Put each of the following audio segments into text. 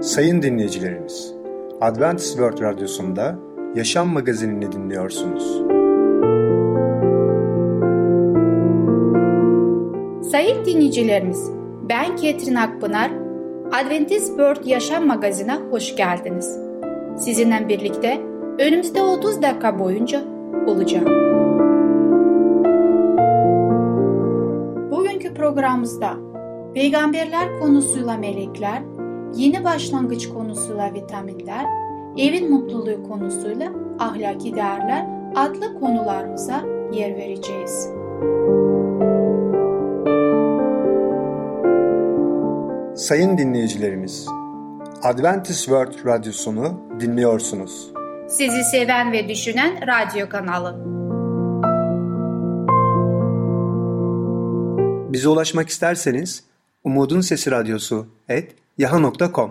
Sayın dinleyicilerimiz, Adventist World Radyosu'nda Yaşam Magazinini dinliyorsunuz. Sayın dinleyicilerimiz, ben Ketrin Akpınar, Adventist World Yaşam Magazinine hoş geldiniz. Sizinle birlikte önümüzde 30 dakika boyunca olacağım. Bugünkü programımızda peygamberler konusuyla melekler, yeni başlangıç konusuyla vitaminler, evin mutluluğu konusuyla ahlaki değerler adlı konularımıza yer vereceğiz. Sayın dinleyicilerimiz, Adventist World Radyosunu dinliyorsunuz. Sizi seven ve düşünen radyo kanalı. Bize ulaşmak isterseniz Umutun Sesi Radyosu et yaha.com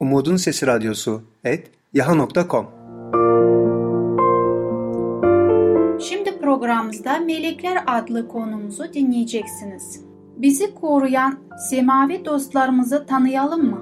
Umutun Sesi Radyosu et yaha.com Şimdi programımızda Melekler adlı konumuzu dinleyeceksiniz. Bizi koruyan semavi dostlarımızı tanıyalım mı?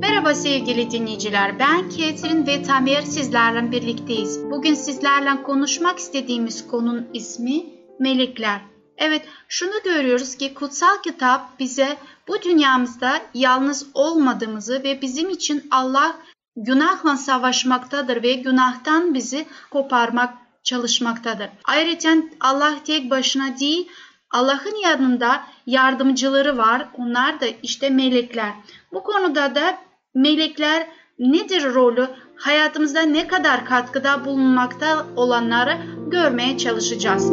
Merhaba sevgili dinleyiciler. Ben Ketrin ve Tamer sizlerle birlikteyiz. Bugün sizlerle konuşmak istediğimiz konunun ismi Melekler. Evet, şunu görüyoruz ki kutsal kitap bize bu dünyamızda yalnız olmadığımızı ve bizim için Allah günahla savaşmaktadır ve günahtan bizi koparmak çalışmaktadır. Ayrıca Allah tek başına değil, Allah'ın yanında yardımcıları var. Onlar da işte melekler. Bu konuda da melekler nedir rolü, hayatımızda ne kadar katkıda bulunmakta olanları görmeye çalışacağız.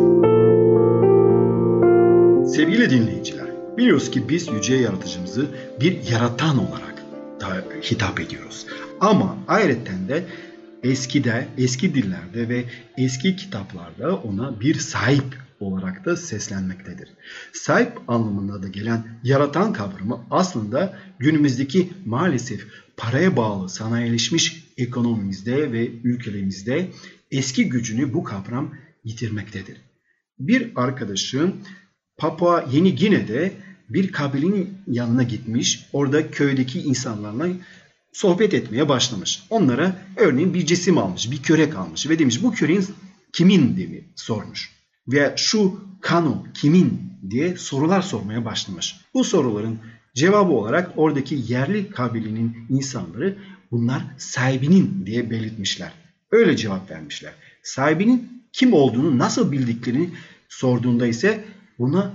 Sevgili dinleyiciler, biliyoruz ki biz yüce yaratıcımızı bir yaratan olarak da hitap ediyoruz. Ama ayrıca de eskide, eski dillerde ve eski kitaplarda ona bir sahip olarak da seslenmektedir. Sahip anlamına da gelen yaratan kavramı aslında günümüzdeki maalesef paraya bağlı sanayileşmiş ekonomimizde ve ülkelerimizde eski gücünü bu kavram yitirmektedir. Bir arkadaşım Papua Yeni Gine'de bir kabilenin yanına gitmiş. Orada köydeki insanlarla sohbet etmeye başlamış. Onlara örneğin bir cisim almış, bir kürek almış ve demiş bu küreğin kimin diye sormuş. Ve şu kano kimin diye sorular sormaya başlamış. Bu soruların cevabı olarak oradaki yerli kabilenin insanları bunlar sahibinin diye belirtmişler. Öyle cevap vermişler. Sahibinin kim olduğunu nasıl bildiklerini sorduğunda ise buna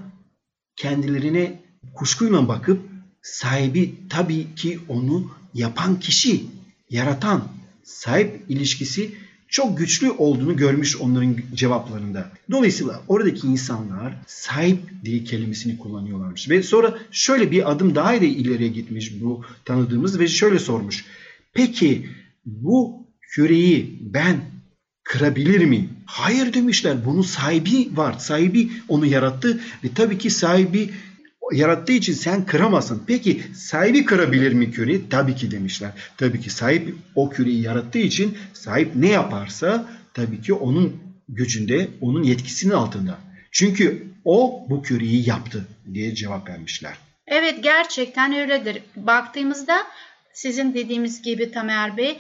kendilerine kuşkuyla bakıp sahibi tabii ki onu yapan kişi, yaratan, sahip ilişkisi çok güçlü olduğunu görmüş onların cevaplarında. Dolayısıyla oradaki insanlar sahip diye kelimesini kullanıyorlarmış. Ve sonra şöyle bir adım daha da ileriye gitmiş bu tanıdığımız ve şöyle sormuş. Peki bu küreyi ben kırabilir miyim? Hayır demişler. Bunun sahibi var. Sahibi onu yarattı ve tabii ki sahibi yarattığı için sen kıramazsın. Peki sahibi kırabilir mi küreyi? Tabii ki demişler. Tabii ki sahip o küreyi yarattığı için sahip ne yaparsa tabii ki onun gücünde, onun yetkisinin altında. Çünkü o bu küreyi yaptı diye cevap vermişler. Evet gerçekten öyledir. Baktığımızda sizin dediğimiz gibi Tamer Bey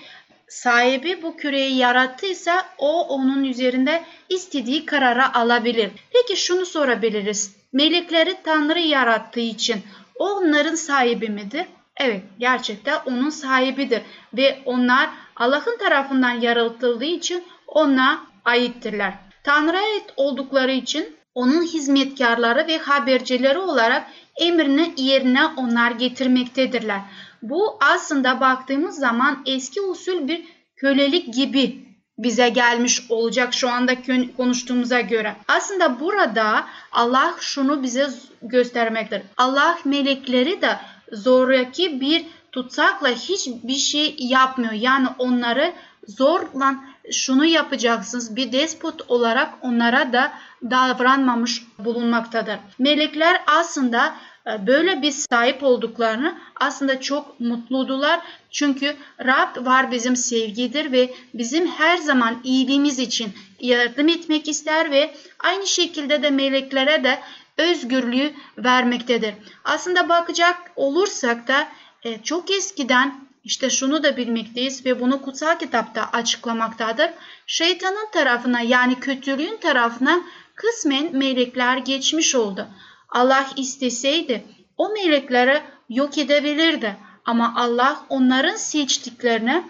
sahibi bu küreyi yarattıysa o onun üzerinde istediği karara alabilir. Peki şunu sorabiliriz. Melekleri Tanrı yarattığı için onların sahibi midir? Evet gerçekten onun sahibidir ve onlar Allah'ın tarafından yaratıldığı için ona aittirler. Tanrı'ya ait oldukları için onun hizmetkarları ve habercileri olarak emrini yerine onlar getirmektedirler. Bu aslında baktığımız zaman eski usul bir kölelik gibi bize gelmiş olacak şu anda konuştuğumuza göre. Aslında burada Allah şunu bize göstermektir. Allah melekleri de zoraki bir tutsakla hiçbir şey yapmıyor. Yani onları zorla şunu yapacaksınız bir despot olarak onlara da davranmamış bulunmaktadır. Melekler aslında e, böyle bir sahip olduklarını aslında çok mutludular. Çünkü Rab var bizim sevgidir ve bizim her zaman iyiliğimiz için yardım etmek ister ve aynı şekilde de meleklere de özgürlüğü vermektedir. Aslında bakacak olursak da e, çok eskiden işte şunu da bilmekteyiz ve bunu kutsal kitapta açıklamaktadır. Şeytanın tarafına yani kötülüğün tarafına kısmen melekler geçmiş oldu. Allah isteseydi o melekleri yok edebilirdi. Ama Allah onların seçtiklerine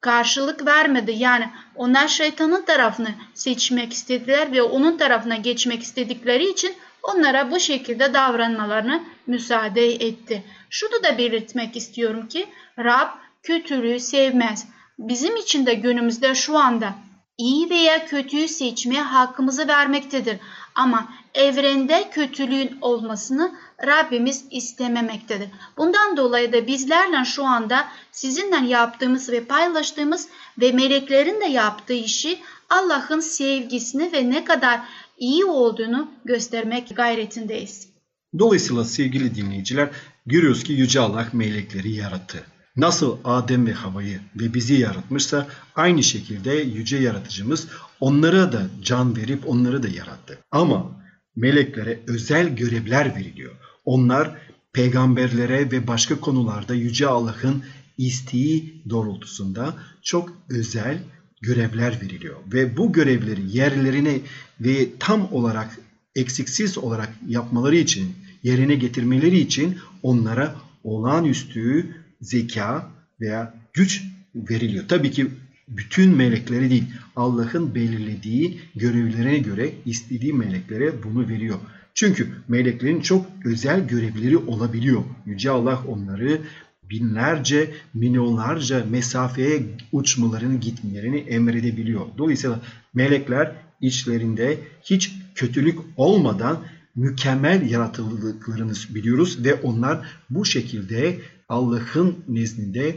karşılık vermedi. Yani onlar şeytanın tarafını seçmek istediler ve onun tarafına geçmek istedikleri için onlara bu şekilde davranmalarını müsaade etti. Şunu da belirtmek istiyorum ki Rab kötülüğü sevmez. Bizim için de günümüzde şu anda iyi veya kötüyü seçmeye hakkımızı vermektedir. Ama evrende kötülüğün olmasını Rabbimiz istememektedir. Bundan dolayı da bizlerle şu anda sizinle yaptığımız ve paylaştığımız ve meleklerin de yaptığı işi Allah'ın sevgisini ve ne kadar iyi olduğunu göstermek gayretindeyiz. Dolayısıyla sevgili dinleyiciler görüyoruz ki Yüce Allah melekleri yarattı. Nasıl Adem ve Hava'yı ve bizi yaratmışsa aynı şekilde yüce yaratıcımız onlara da can verip onları da yarattı. Ama meleklere özel görevler veriliyor. Onlar peygamberlere ve başka konularda yüce Allah'ın isteği doğrultusunda çok özel görevler veriliyor. Ve bu görevleri yerlerine ve tam olarak eksiksiz olarak yapmaları için, yerine getirmeleri için onlara olağanüstü zeka veya güç veriliyor. Tabii ki bütün meleklere değil, Allah'ın belirlediği görevlerine göre istediği meleklere bunu veriyor. Çünkü meleklerin çok özel görevleri olabiliyor. Yüce Allah onları binlerce, milyonlarca mesafeye uçmalarını, gitmelerini emredebiliyor. Dolayısıyla melekler içlerinde hiç kötülük olmadan mükemmel yaratıldıklarını biliyoruz ve onlar bu şekilde Allah'ın nezdinde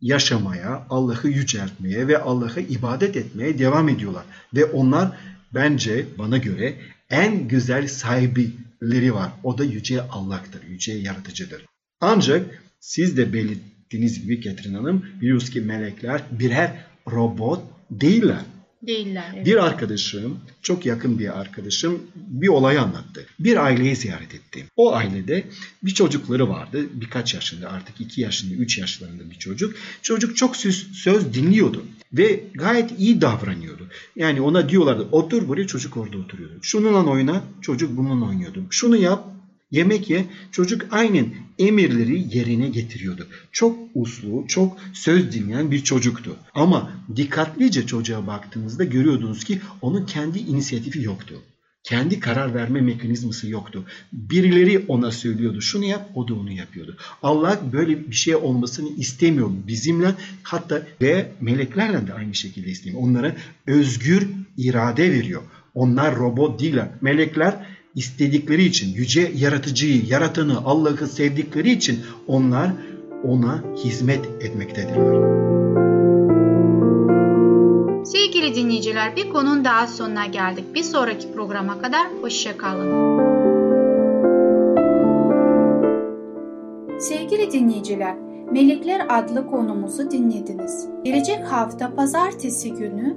yaşamaya, Allah'ı yüceltmeye ve Allah'a ibadet etmeye devam ediyorlar. Ve onlar bence bana göre en güzel sahibileri var. O da Yüce Allah'tır, Yüce Yaratıcıdır. Ancak siz de belirttiğiniz gibi Ketrin Hanım biliyoruz ki melekler birer robot değiller. Değiller. Evet. Bir arkadaşım, çok yakın bir arkadaşım bir olay anlattı. Bir aileyi ziyaret etti. O ailede bir çocukları vardı. Birkaç yaşında artık iki yaşında, üç yaşlarında bir çocuk. Çocuk çok söz, söz dinliyordu ve gayet iyi davranıyordu. Yani ona diyorlardı otur buraya çocuk orada oturuyordu. Şununla oyna çocuk bununla oynuyordu. Şunu yap Yemek ye çocuk aynen emirleri yerine getiriyordu. Çok uslu, çok söz dinleyen bir çocuktu. Ama dikkatlice çocuğa baktığınızda görüyordunuz ki onun kendi inisiyatifi yoktu. Kendi karar verme mekanizması yoktu. Birileri ona söylüyordu şunu yap o da onu yapıyordu. Allah böyle bir şey olmasını istemiyor bizimle hatta ve meleklerle de aynı şekilde istemiyor. Onlara özgür irade veriyor. Onlar robot değiller. Melekler istedikleri için, yüce yaratıcıyı, yaratanı, Allah'ı sevdikleri için onlar ona hizmet etmektedirler. Sevgili dinleyiciler bir konunun daha sonuna geldik. Bir sonraki programa kadar hoşçakalın. Sevgili dinleyiciler, Melekler adlı konumuzu dinlediniz. Gelecek hafta pazartesi günü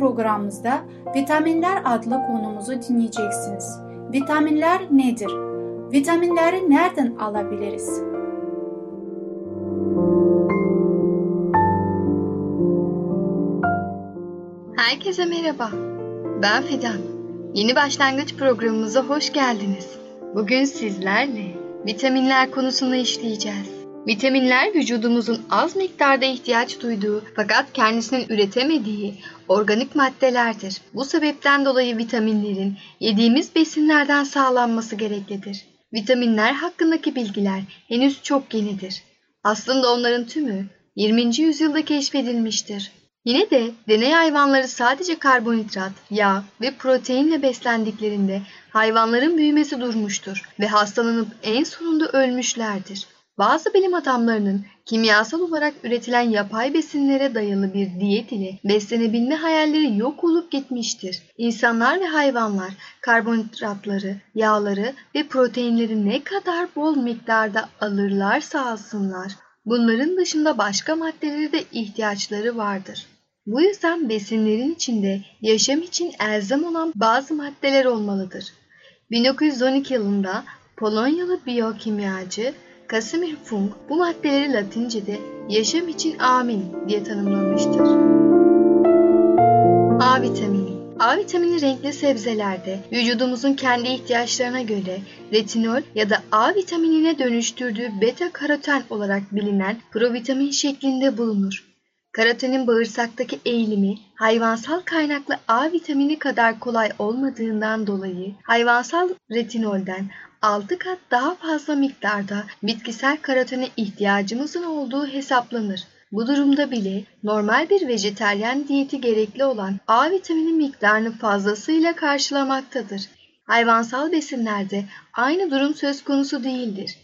programımızda Vitaminler adlı konumuzu dinleyeceksiniz. Vitaminler nedir? Vitaminleri nereden alabiliriz? Herkese merhaba. Ben Fidan. Yeni başlangıç programımıza hoş geldiniz. Bugün sizlerle vitaminler konusunu işleyeceğiz. Vitaminler vücudumuzun az miktarda ihtiyaç duyduğu fakat kendisinin üretemediği organik maddelerdir. Bu sebepten dolayı vitaminlerin yediğimiz besinlerden sağlanması gereklidir. Vitaminler hakkındaki bilgiler henüz çok yenidir. Aslında onların tümü 20. yüzyılda keşfedilmiştir. Yine de deney hayvanları sadece karbonhidrat, yağ ve proteinle beslendiklerinde hayvanların büyümesi durmuştur ve hastalanıp en sonunda ölmüşlerdir. Bazı bilim adamlarının kimyasal olarak üretilen yapay besinlere dayalı bir diyet ile beslenebilme hayalleri yok olup gitmiştir. İnsanlar ve hayvanlar karbonhidratları, yağları ve proteinleri ne kadar bol miktarda alırlarsa alsınlar, bunların dışında başka maddelere de ihtiyaçları vardır. Bu yüzden besinlerin içinde yaşam için elzem olan bazı maddeler olmalıdır. 1912 yılında Polonyalı biyokimyacı Casimir Funk bu maddeleri Latince'de yaşam için amin diye tanımlamıştır. A vitamini A vitamini renkli sebzelerde vücudumuzun kendi ihtiyaçlarına göre retinol ya da A vitaminine dönüştürdüğü beta karoten olarak bilinen provitamin şeklinde bulunur. Karotenin bağırsaktaki eğilimi hayvansal kaynaklı A vitamini kadar kolay olmadığından dolayı hayvansal retinolden 6 kat daha fazla miktarda bitkisel karotene ihtiyacımızın olduğu hesaplanır. Bu durumda bile normal bir vejeteryan diyeti gerekli olan A vitamini miktarını fazlasıyla karşılamaktadır. Hayvansal besinlerde aynı durum söz konusu değildir.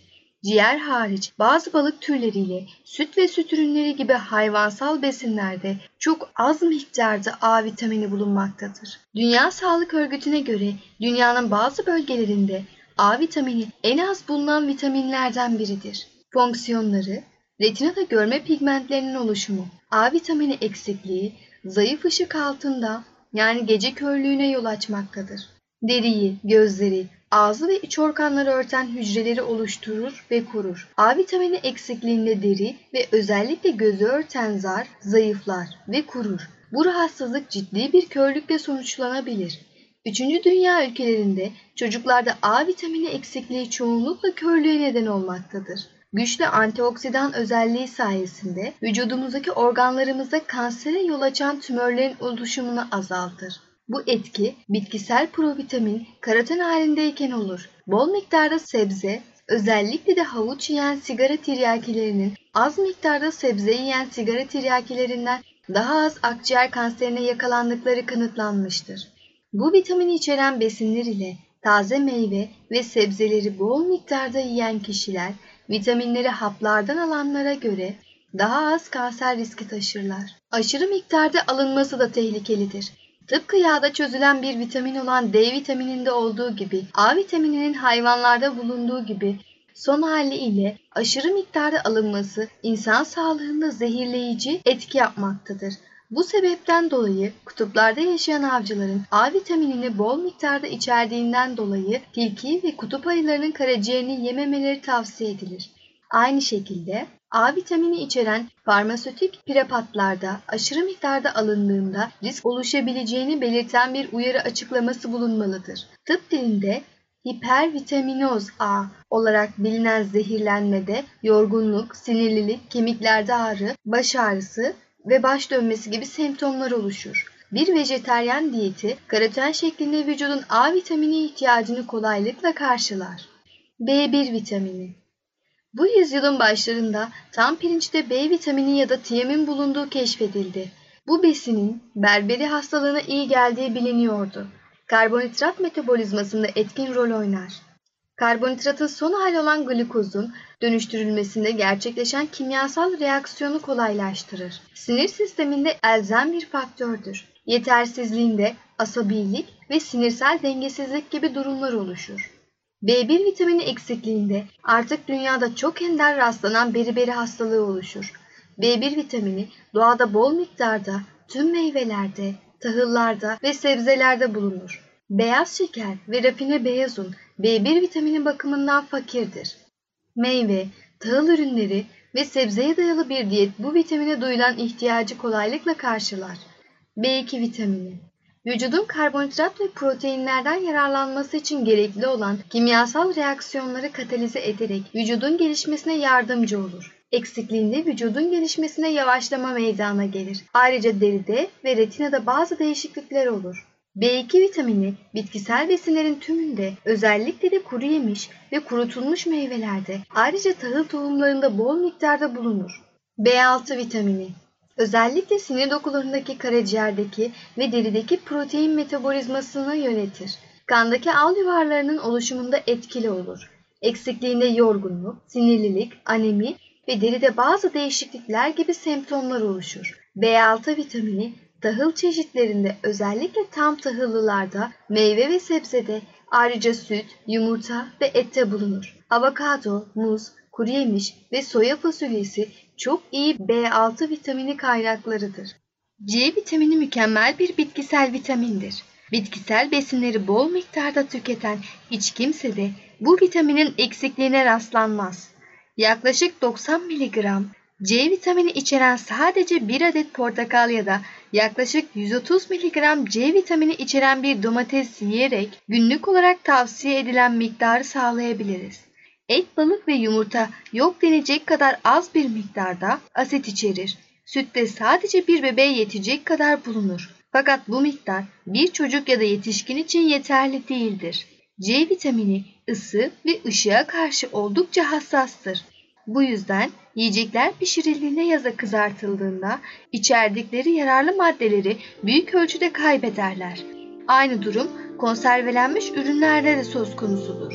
Ciğer hariç bazı balık türleriyle süt ve süt ürünleri gibi hayvansal besinlerde çok az miktarda A vitamini bulunmaktadır. Dünya Sağlık Örgütü'ne göre dünyanın bazı bölgelerinde A vitamini en az bulunan vitaminlerden biridir. Fonksiyonları, retinada görme pigmentlerinin oluşumu, A vitamini eksikliği, zayıf ışık altında yani gece körlüğüne yol açmaktadır. Deriyi, gözleri, ağzı ve iç organları örten hücreleri oluşturur ve korur. A vitamini eksikliğinde deri ve özellikle gözü örten zar zayıflar ve kurur. Bu rahatsızlık ciddi bir körlükle sonuçlanabilir. Üçüncü dünya ülkelerinde çocuklarda A vitamini eksikliği çoğunlukla körlüğe neden olmaktadır. Güçlü antioksidan özelliği sayesinde vücudumuzdaki organlarımızda kansere yol açan tümörlerin oluşumunu azaltır. Bu etki bitkisel provitamin karoten halindeyken olur. Bol miktarda sebze, özellikle de havuç yiyen sigara tiryakilerinin az miktarda sebze yiyen sigara tiryakilerinden daha az akciğer kanserine yakalandıkları kanıtlanmıştır. Bu vitamini içeren besinler ile taze meyve ve sebzeleri bol miktarda yiyen kişiler vitaminleri haplardan alanlara göre daha az kanser riski taşırlar. Aşırı miktarda alınması da tehlikelidir. Tıpkı yağda çözülen bir vitamin olan D vitamininde olduğu gibi A vitamininin hayvanlarda bulunduğu gibi son hali ile aşırı miktarda alınması insan sağlığında zehirleyici etki yapmaktadır. Bu sebepten dolayı kutuplarda yaşayan avcıların A vitaminini bol miktarda içerdiğinden dolayı tilki ve kutup ayılarının karaciğerini yememeleri tavsiye edilir. Aynı şekilde A vitamini içeren farmasötik prepatlarda aşırı miktarda alındığında risk oluşabileceğini belirten bir uyarı açıklaması bulunmalıdır. Tıp dilinde hipervitaminoz A olarak bilinen zehirlenmede yorgunluk, sinirlilik, kemiklerde ağrı, baş ağrısı ve baş dönmesi gibi semptomlar oluşur. Bir vejeteryan diyeti karoten şeklinde vücudun A vitamini ihtiyacını kolaylıkla karşılar. B1 vitamini Bu yüzyılın başlarında tam pirinçte B vitamini ya da tiamin bulunduğu keşfedildi. Bu besinin berberi hastalığına iyi geldiği biliniyordu. Karbonhidrat metabolizmasında etkin rol oynar. Karbonhidratın son hali olan glukozun dönüştürülmesinde gerçekleşen kimyasal reaksiyonu kolaylaştırır. Sinir sisteminde elzem bir faktördür. Yetersizliğinde asabilik ve sinirsel dengesizlik gibi durumlar oluşur. B1 vitamini eksikliğinde artık dünyada çok ender rastlanan beriberi hastalığı oluşur. B1 vitamini doğada bol miktarda tüm meyvelerde, tahıllarda ve sebzelerde bulunur. Beyaz şeker ve rafine beyaz un B1 vitamini bakımından fakirdir. Meyve, tahıl ürünleri ve sebzeye dayalı bir diyet bu vitamine duyulan ihtiyacı kolaylıkla karşılar. B2 vitamini Vücudun karbonhidrat ve proteinlerden yararlanması için gerekli olan kimyasal reaksiyonları katalize ederek vücudun gelişmesine yardımcı olur. Eksikliğinde vücudun gelişmesine yavaşlama meydana gelir. Ayrıca deride ve retinada bazı değişiklikler olur. B2 vitamini bitkisel besinlerin tümünde özellikle de kuru yemiş ve kurutulmuş meyvelerde ayrıca tahıl tohumlarında bol miktarda bulunur. B6 vitamini Özellikle sinir dokularındaki karaciğerdeki ve derideki protein metabolizmasını yönetir. Kandaki al yuvarlarının oluşumunda etkili olur. Eksikliğinde yorgunluk, sinirlilik, anemi ve deride bazı değişiklikler gibi semptomlar oluşur. B6 vitamini tahıl çeşitlerinde özellikle tam tahıllılarda, meyve ve sebzede, ayrıca süt, yumurta ve ette bulunur. Avokado, muz, kuru yemiş ve soya fasulyesi çok iyi B6 vitamini kaynaklarıdır. C vitamini mükemmel bir bitkisel vitamindir. Bitkisel besinleri bol miktarda tüketen hiç kimse de bu vitaminin eksikliğine rastlanmaz. Yaklaşık 90 mg C vitamini içeren sadece bir adet portakal ya da yaklaşık 130 mg C vitamini içeren bir domates yiyerek günlük olarak tavsiye edilen miktarı sağlayabiliriz. Et, balık ve yumurta yok denecek kadar az bir miktarda asit içerir. Sütte sadece bir bebeğe yetecek kadar bulunur. Fakat bu miktar bir çocuk ya da yetişkin için yeterli değildir. C vitamini ısı ve ışığa karşı oldukça hassastır. Bu yüzden yiyecekler pişirildiğinde ya da kızartıldığında içerdikleri yararlı maddeleri büyük ölçüde kaybederler. Aynı durum konservelenmiş ürünlerde de söz konusudur.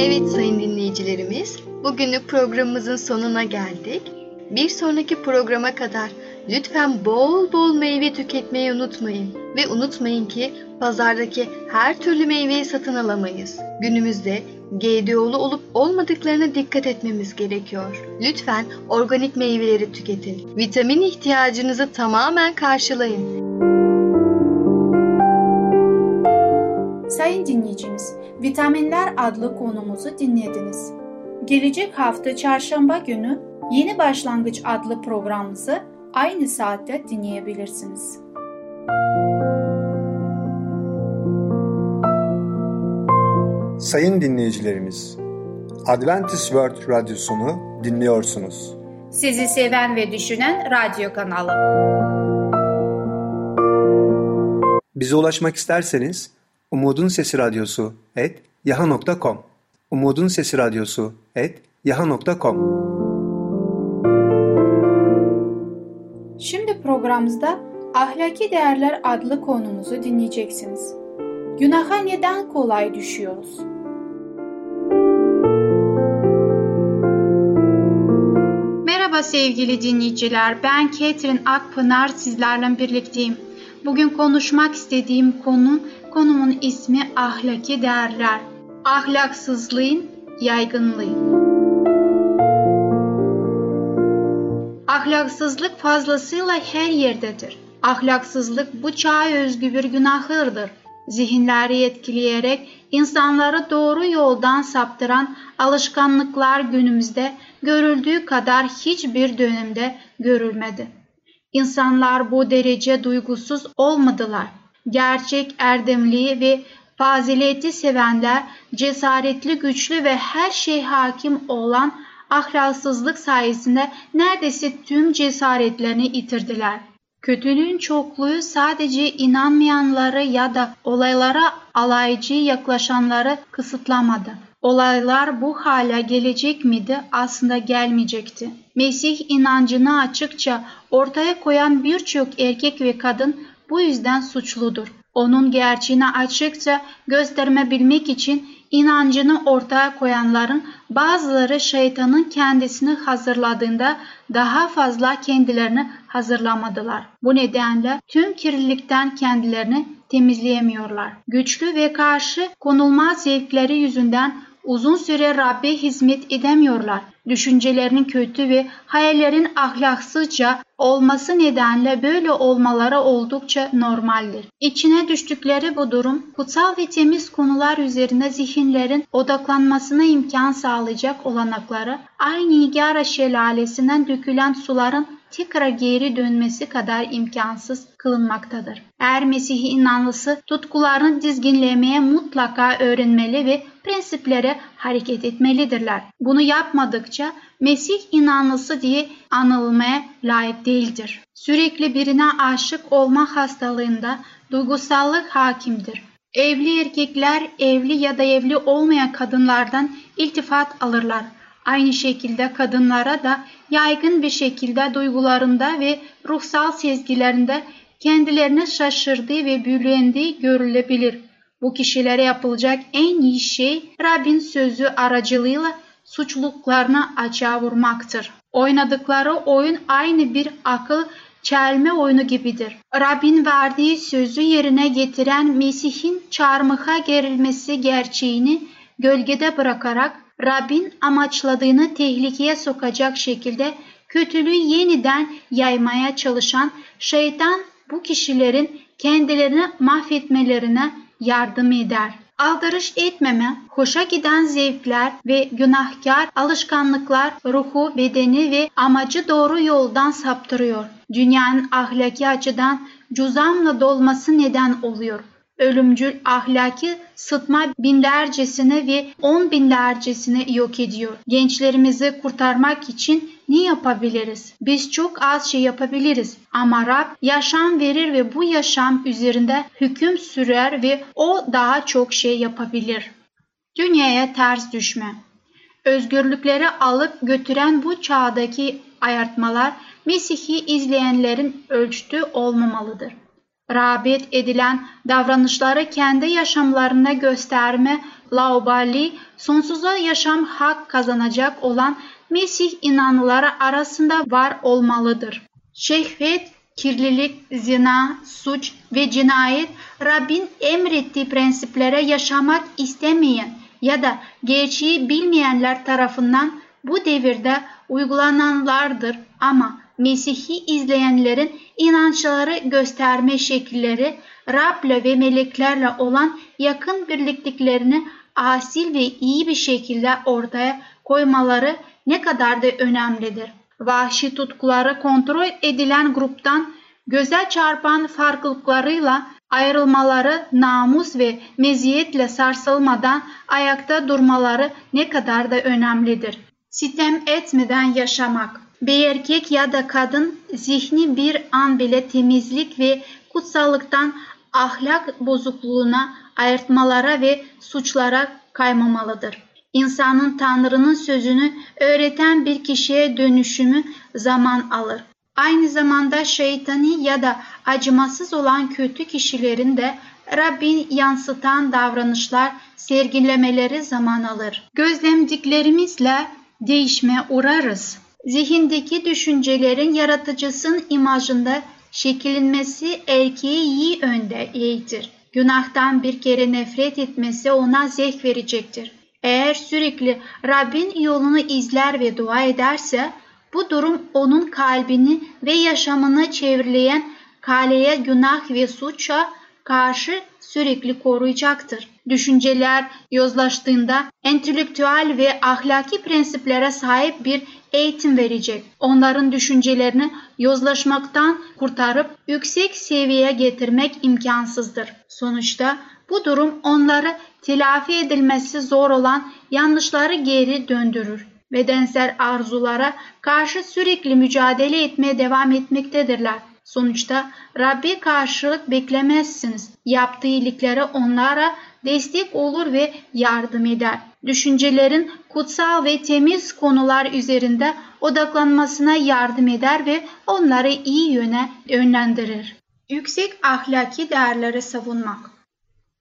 Evet sayın dinleyicilerimiz, bugünlük programımızın sonuna geldik. Bir sonraki programa kadar lütfen bol bol meyve tüketmeyi unutmayın. Ve unutmayın ki pazardaki her türlü meyveyi satın alamayız. Günümüzde GDO'lu olup olmadıklarına dikkat etmemiz gerekiyor. Lütfen organik meyveleri tüketin. Vitamin ihtiyacınızı tamamen karşılayın. Sayın dinleyicimiz, Vitaminler adlı konumuzu dinlediniz. Gelecek hafta çarşamba günü Yeni Başlangıç adlı programımızı aynı saatte dinleyebilirsiniz. Sayın dinleyicilerimiz, Adventist World Radyosunu dinliyorsunuz. Sizi seven ve düşünen radyo kanalı. Bize ulaşmak isterseniz Umutun Sesi Radyosu et yaha.com Umutun Sesi Radyosu et yaha.com Şimdi programımızda Ahlaki Değerler adlı konumuzu dinleyeceksiniz. Günaha neden kolay düşüyoruz? Merhaba sevgili dinleyiciler. Ben Ketrin Akpınar sizlerle birlikteyim. Bugün konuşmak istediğim konu, konumun ismi ahlaki değerler. Ahlaksızlığın yaygınlığı. Ahlaksızlık fazlasıyla her yerdedir. Ahlaksızlık bu çağa özgü bir günahırdır. Zihinleri etkileyerek insanları doğru yoldan saptıran alışkanlıklar günümüzde görüldüğü kadar hiçbir dönemde görülmedi. İnsanlar bu derece duygusuz olmadılar. Gerçek erdemli ve fazileti sevenler, cesaretli, güçlü ve her şey hakim olan ahlaksızlık sayesinde neredeyse tüm cesaretlerini yitirdiler. Kötülüğün çokluğu sadece inanmayanları ya da olaylara alaycı yaklaşanları kısıtlamadı. Olaylar bu hale gelecek miydi? Aslında gelmeyecekti. Mesih inancını açıkça ortaya koyan birçok erkek ve kadın bu yüzden suçludur. Onun gerçeğini açıkça göstermebilmek için inancını ortaya koyanların bazıları şeytanın kendisini hazırladığında daha fazla kendilerini hazırlamadılar. Bu nedenle tüm kirlilikten kendilerini temizleyemiyorlar. Güçlü ve karşı konulmaz zevkleri yüzünden uzun süre Rabbe hizmet edemiyorlar. Düşüncelerinin kötü ve hayallerin ahlaksızca olması nedenle böyle olmaları oldukça normaldir. İçine düştükleri bu durum kutsal ve temiz konular üzerine zihinlerin odaklanmasına imkan sağlayacak olanakları aynı Nigara şelalesinden dökülen suların tekrar geri dönmesi kadar imkansız kılınmaktadır. Eğer Mesih inanlısı tutkularını dizginlemeye mutlaka öğrenmeli ve prensiplere hareket etmelidirler. Bunu yapmadıkça Mesih inanlısı diye anılmaya layık değildir. Sürekli birine aşık olma hastalığında duygusallık hakimdir. Evli erkekler evli ya da evli olmayan kadınlardan iltifat alırlar. Aynı şekilde kadınlara da yaygın bir şekilde duygularında ve ruhsal sezgilerinde kendilerini şaşırdığı ve büyülendiği görülebilir. Bu kişilere yapılacak en iyi şey Rabbin sözü aracılığıyla suçluluklarını açığa vurmaktır. Oynadıkları oyun aynı bir akıl çelme oyunu gibidir. Rabbin verdiği sözü yerine getiren Mesih'in çarmıha gerilmesi gerçeğini gölgede bırakarak Rabbin amaçladığını tehlikeye sokacak şekilde kötülüğü yeniden yaymaya çalışan şeytan bu kişilerin kendilerini mahvetmelerine yardım eder. Aldırış etmeme, hoşa giden zevkler ve günahkar alışkanlıklar ruhu, bedeni ve amacı doğru yoldan saptırıyor. Dünyanın ahlaki açıdan cuzamla dolması neden oluyor ölümcül ahlaki sıtma binlercesine ve on binlercesine yok ediyor. Gençlerimizi kurtarmak için ne yapabiliriz? Biz çok az şey yapabiliriz ama Rab yaşam verir ve bu yaşam üzerinde hüküm sürer ve o daha çok şey yapabilir. Dünyaya ters düşme. Özgürlükleri alıp götüren bu çağdaki ayartmalar Mesih'i izleyenlerin ölçtü olmamalıdır rağbet edilen davranışları kendi yaşamlarına gösterme, laubali, sonsuza yaşam hak kazanacak olan Mesih inanlıları arasında var olmalıdır. Şehvet, kirlilik, zina, suç ve cinayet Rabbin emrettiği prensiplere yaşamak istemeyen ya da gerçeği bilmeyenler tarafından bu devirde uygulananlardır ama Mesih'i izleyenlerin inançları gösterme şekilleri Rab'le ve meleklerle olan yakın birliktiklerini asil ve iyi bir şekilde ortaya koymaları ne kadar da önemlidir. Vahşi tutkuları kontrol edilen gruptan göze çarpan farklılıklarıyla ayrılmaları namus ve meziyetle sarsılmadan ayakta durmaları ne kadar da önemlidir. Sitem etmeden yaşamak bir erkek ya da kadın zihni bir an bile temizlik ve kutsallıktan ahlak bozukluğuna, ayırtmalara ve suçlara kaymamalıdır. İnsanın Tanrı'nın sözünü öğreten bir kişiye dönüşümü zaman alır. Aynı zamanda şeytani ya da acımasız olan kötü kişilerin de Rabbin yansıtan davranışlar sergilemeleri zaman alır. Gözlemdiklerimizle değişme uğrarız zihindeki düşüncelerin yaratıcısının imajında şekillenmesi erkeği iyi önde eğitir. Günahtan bir kere nefret etmesi ona zevk verecektir. Eğer sürekli Rabbin yolunu izler ve dua ederse bu durum onun kalbini ve yaşamını çevreleyen kaleye günah ve suça karşı sürekli koruyacaktır. Düşünceler yozlaştığında entelektüel ve ahlaki prensiplere sahip bir eğitim verecek. Onların düşüncelerini yozlaşmaktan kurtarıp yüksek seviyeye getirmek imkansızdır. Sonuçta bu durum onları telafi edilmesi zor olan yanlışları geri döndürür. Bedensel arzulara karşı sürekli mücadele etmeye devam etmektedirler. Sonuçta Rabbi karşılık beklemezsiniz. Yaptığı iyiliklere onlara destek olur ve yardım eder. Düşüncelerin kutsal ve temiz konular üzerinde odaklanmasına yardım eder ve onları iyi yöne yönlendirir. Yüksek ahlaki değerleri savunmak.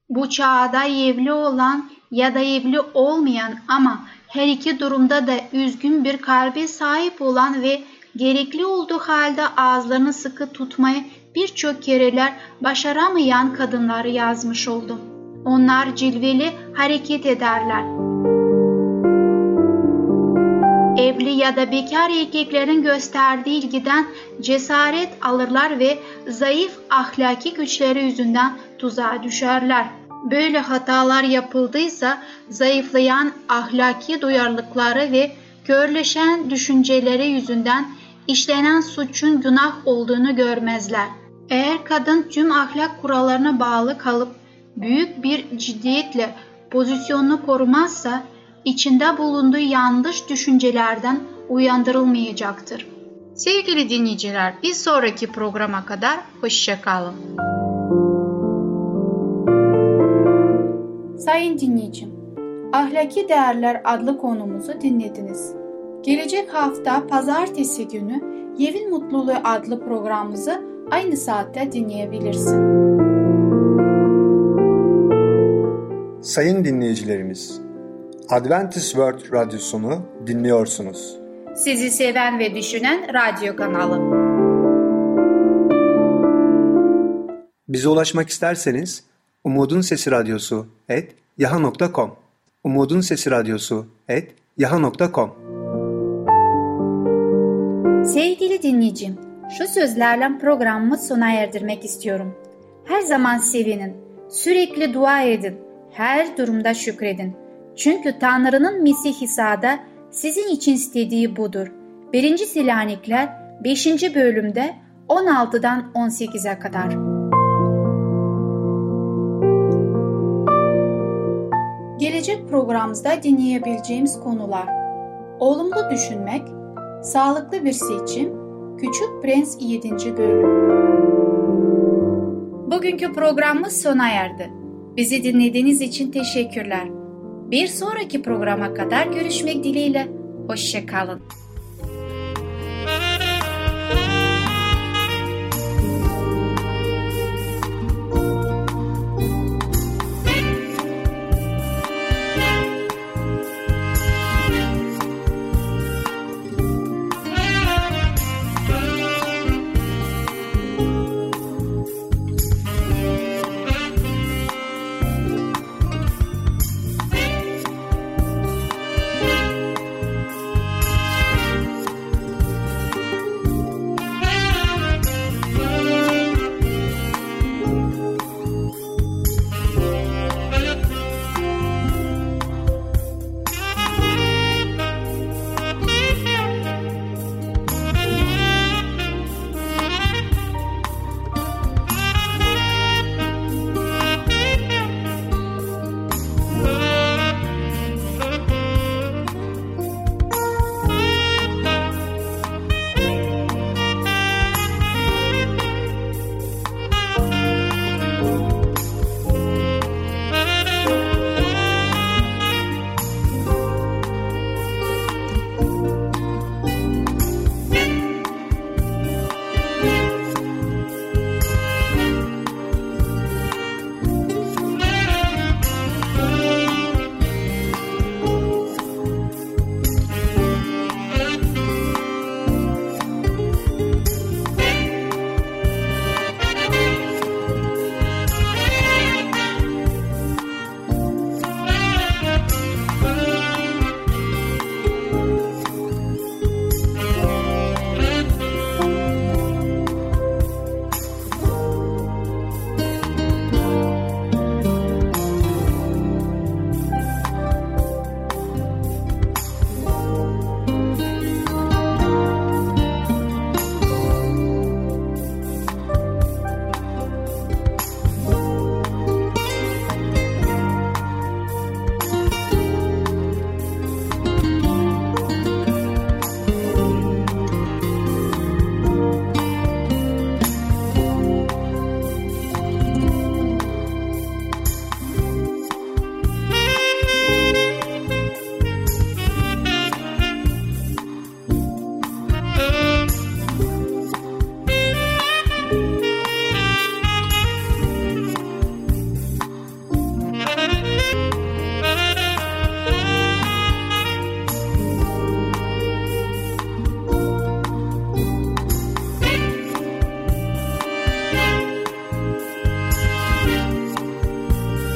Bu çağda evli olan ya da evli olmayan ama her iki durumda da üzgün bir kalbe sahip olan ve gerekli olduğu halde ağızlarını sıkı tutmayı birçok kereler başaramayan kadınları yazmış oldum. Onlar cilveli hareket ederler. Evli ya da bekar erkeklerin gösterdiği ilgiden cesaret alırlar ve zayıf ahlaki güçleri yüzünden tuzağa düşerler. Böyle hatalar yapıldıysa zayıflayan ahlaki duyarlılıkları ve körleşen düşünceleri yüzünden işlenen suçun günah olduğunu görmezler. Eğer kadın tüm ahlak kurallarına bağlı kalıp büyük bir ciddiyetle pozisyonunu korumazsa içinde bulunduğu yanlış düşüncelerden uyandırılmayacaktır. Sevgili dinleyiciler, bir sonraki programa kadar hoşçakalın. Sayın dinleyicim, Ahlaki Değerler adlı konumuzu dinlediniz. Gelecek hafta pazartesi günü Yevin Mutluluğu adlı programımızı aynı saatte dinleyebilirsin. Sayın dinleyicilerimiz, Adventist World Radyosunu dinliyorsunuz. Sizi seven ve düşünen radyo kanalı. Bize ulaşmak isterseniz Umutun Sesi Radyosu et yaha.com Umutun Sesi Radyosu et yaha.com Sevgili dinleyicim, şu sözlerle programımı sona erdirmek istiyorum. Her zaman sevinin, sürekli dua edin, her durumda şükredin. Çünkü Tanrı'nın Mesih İsa'da sizin için istediği budur. 1. Selanikler 5. bölümde 16'dan 18'e kadar. Gelecek programımızda dinleyebileceğimiz konular Olumlu düşünmek, sağlıklı bir seçim, Küçük Prens 7. bölüm. Bugünkü programımız sona erdi. Bizi dinlediğiniz için teşekkürler. Bir sonraki programa kadar görüşmek dileğiyle. Hoşçakalın.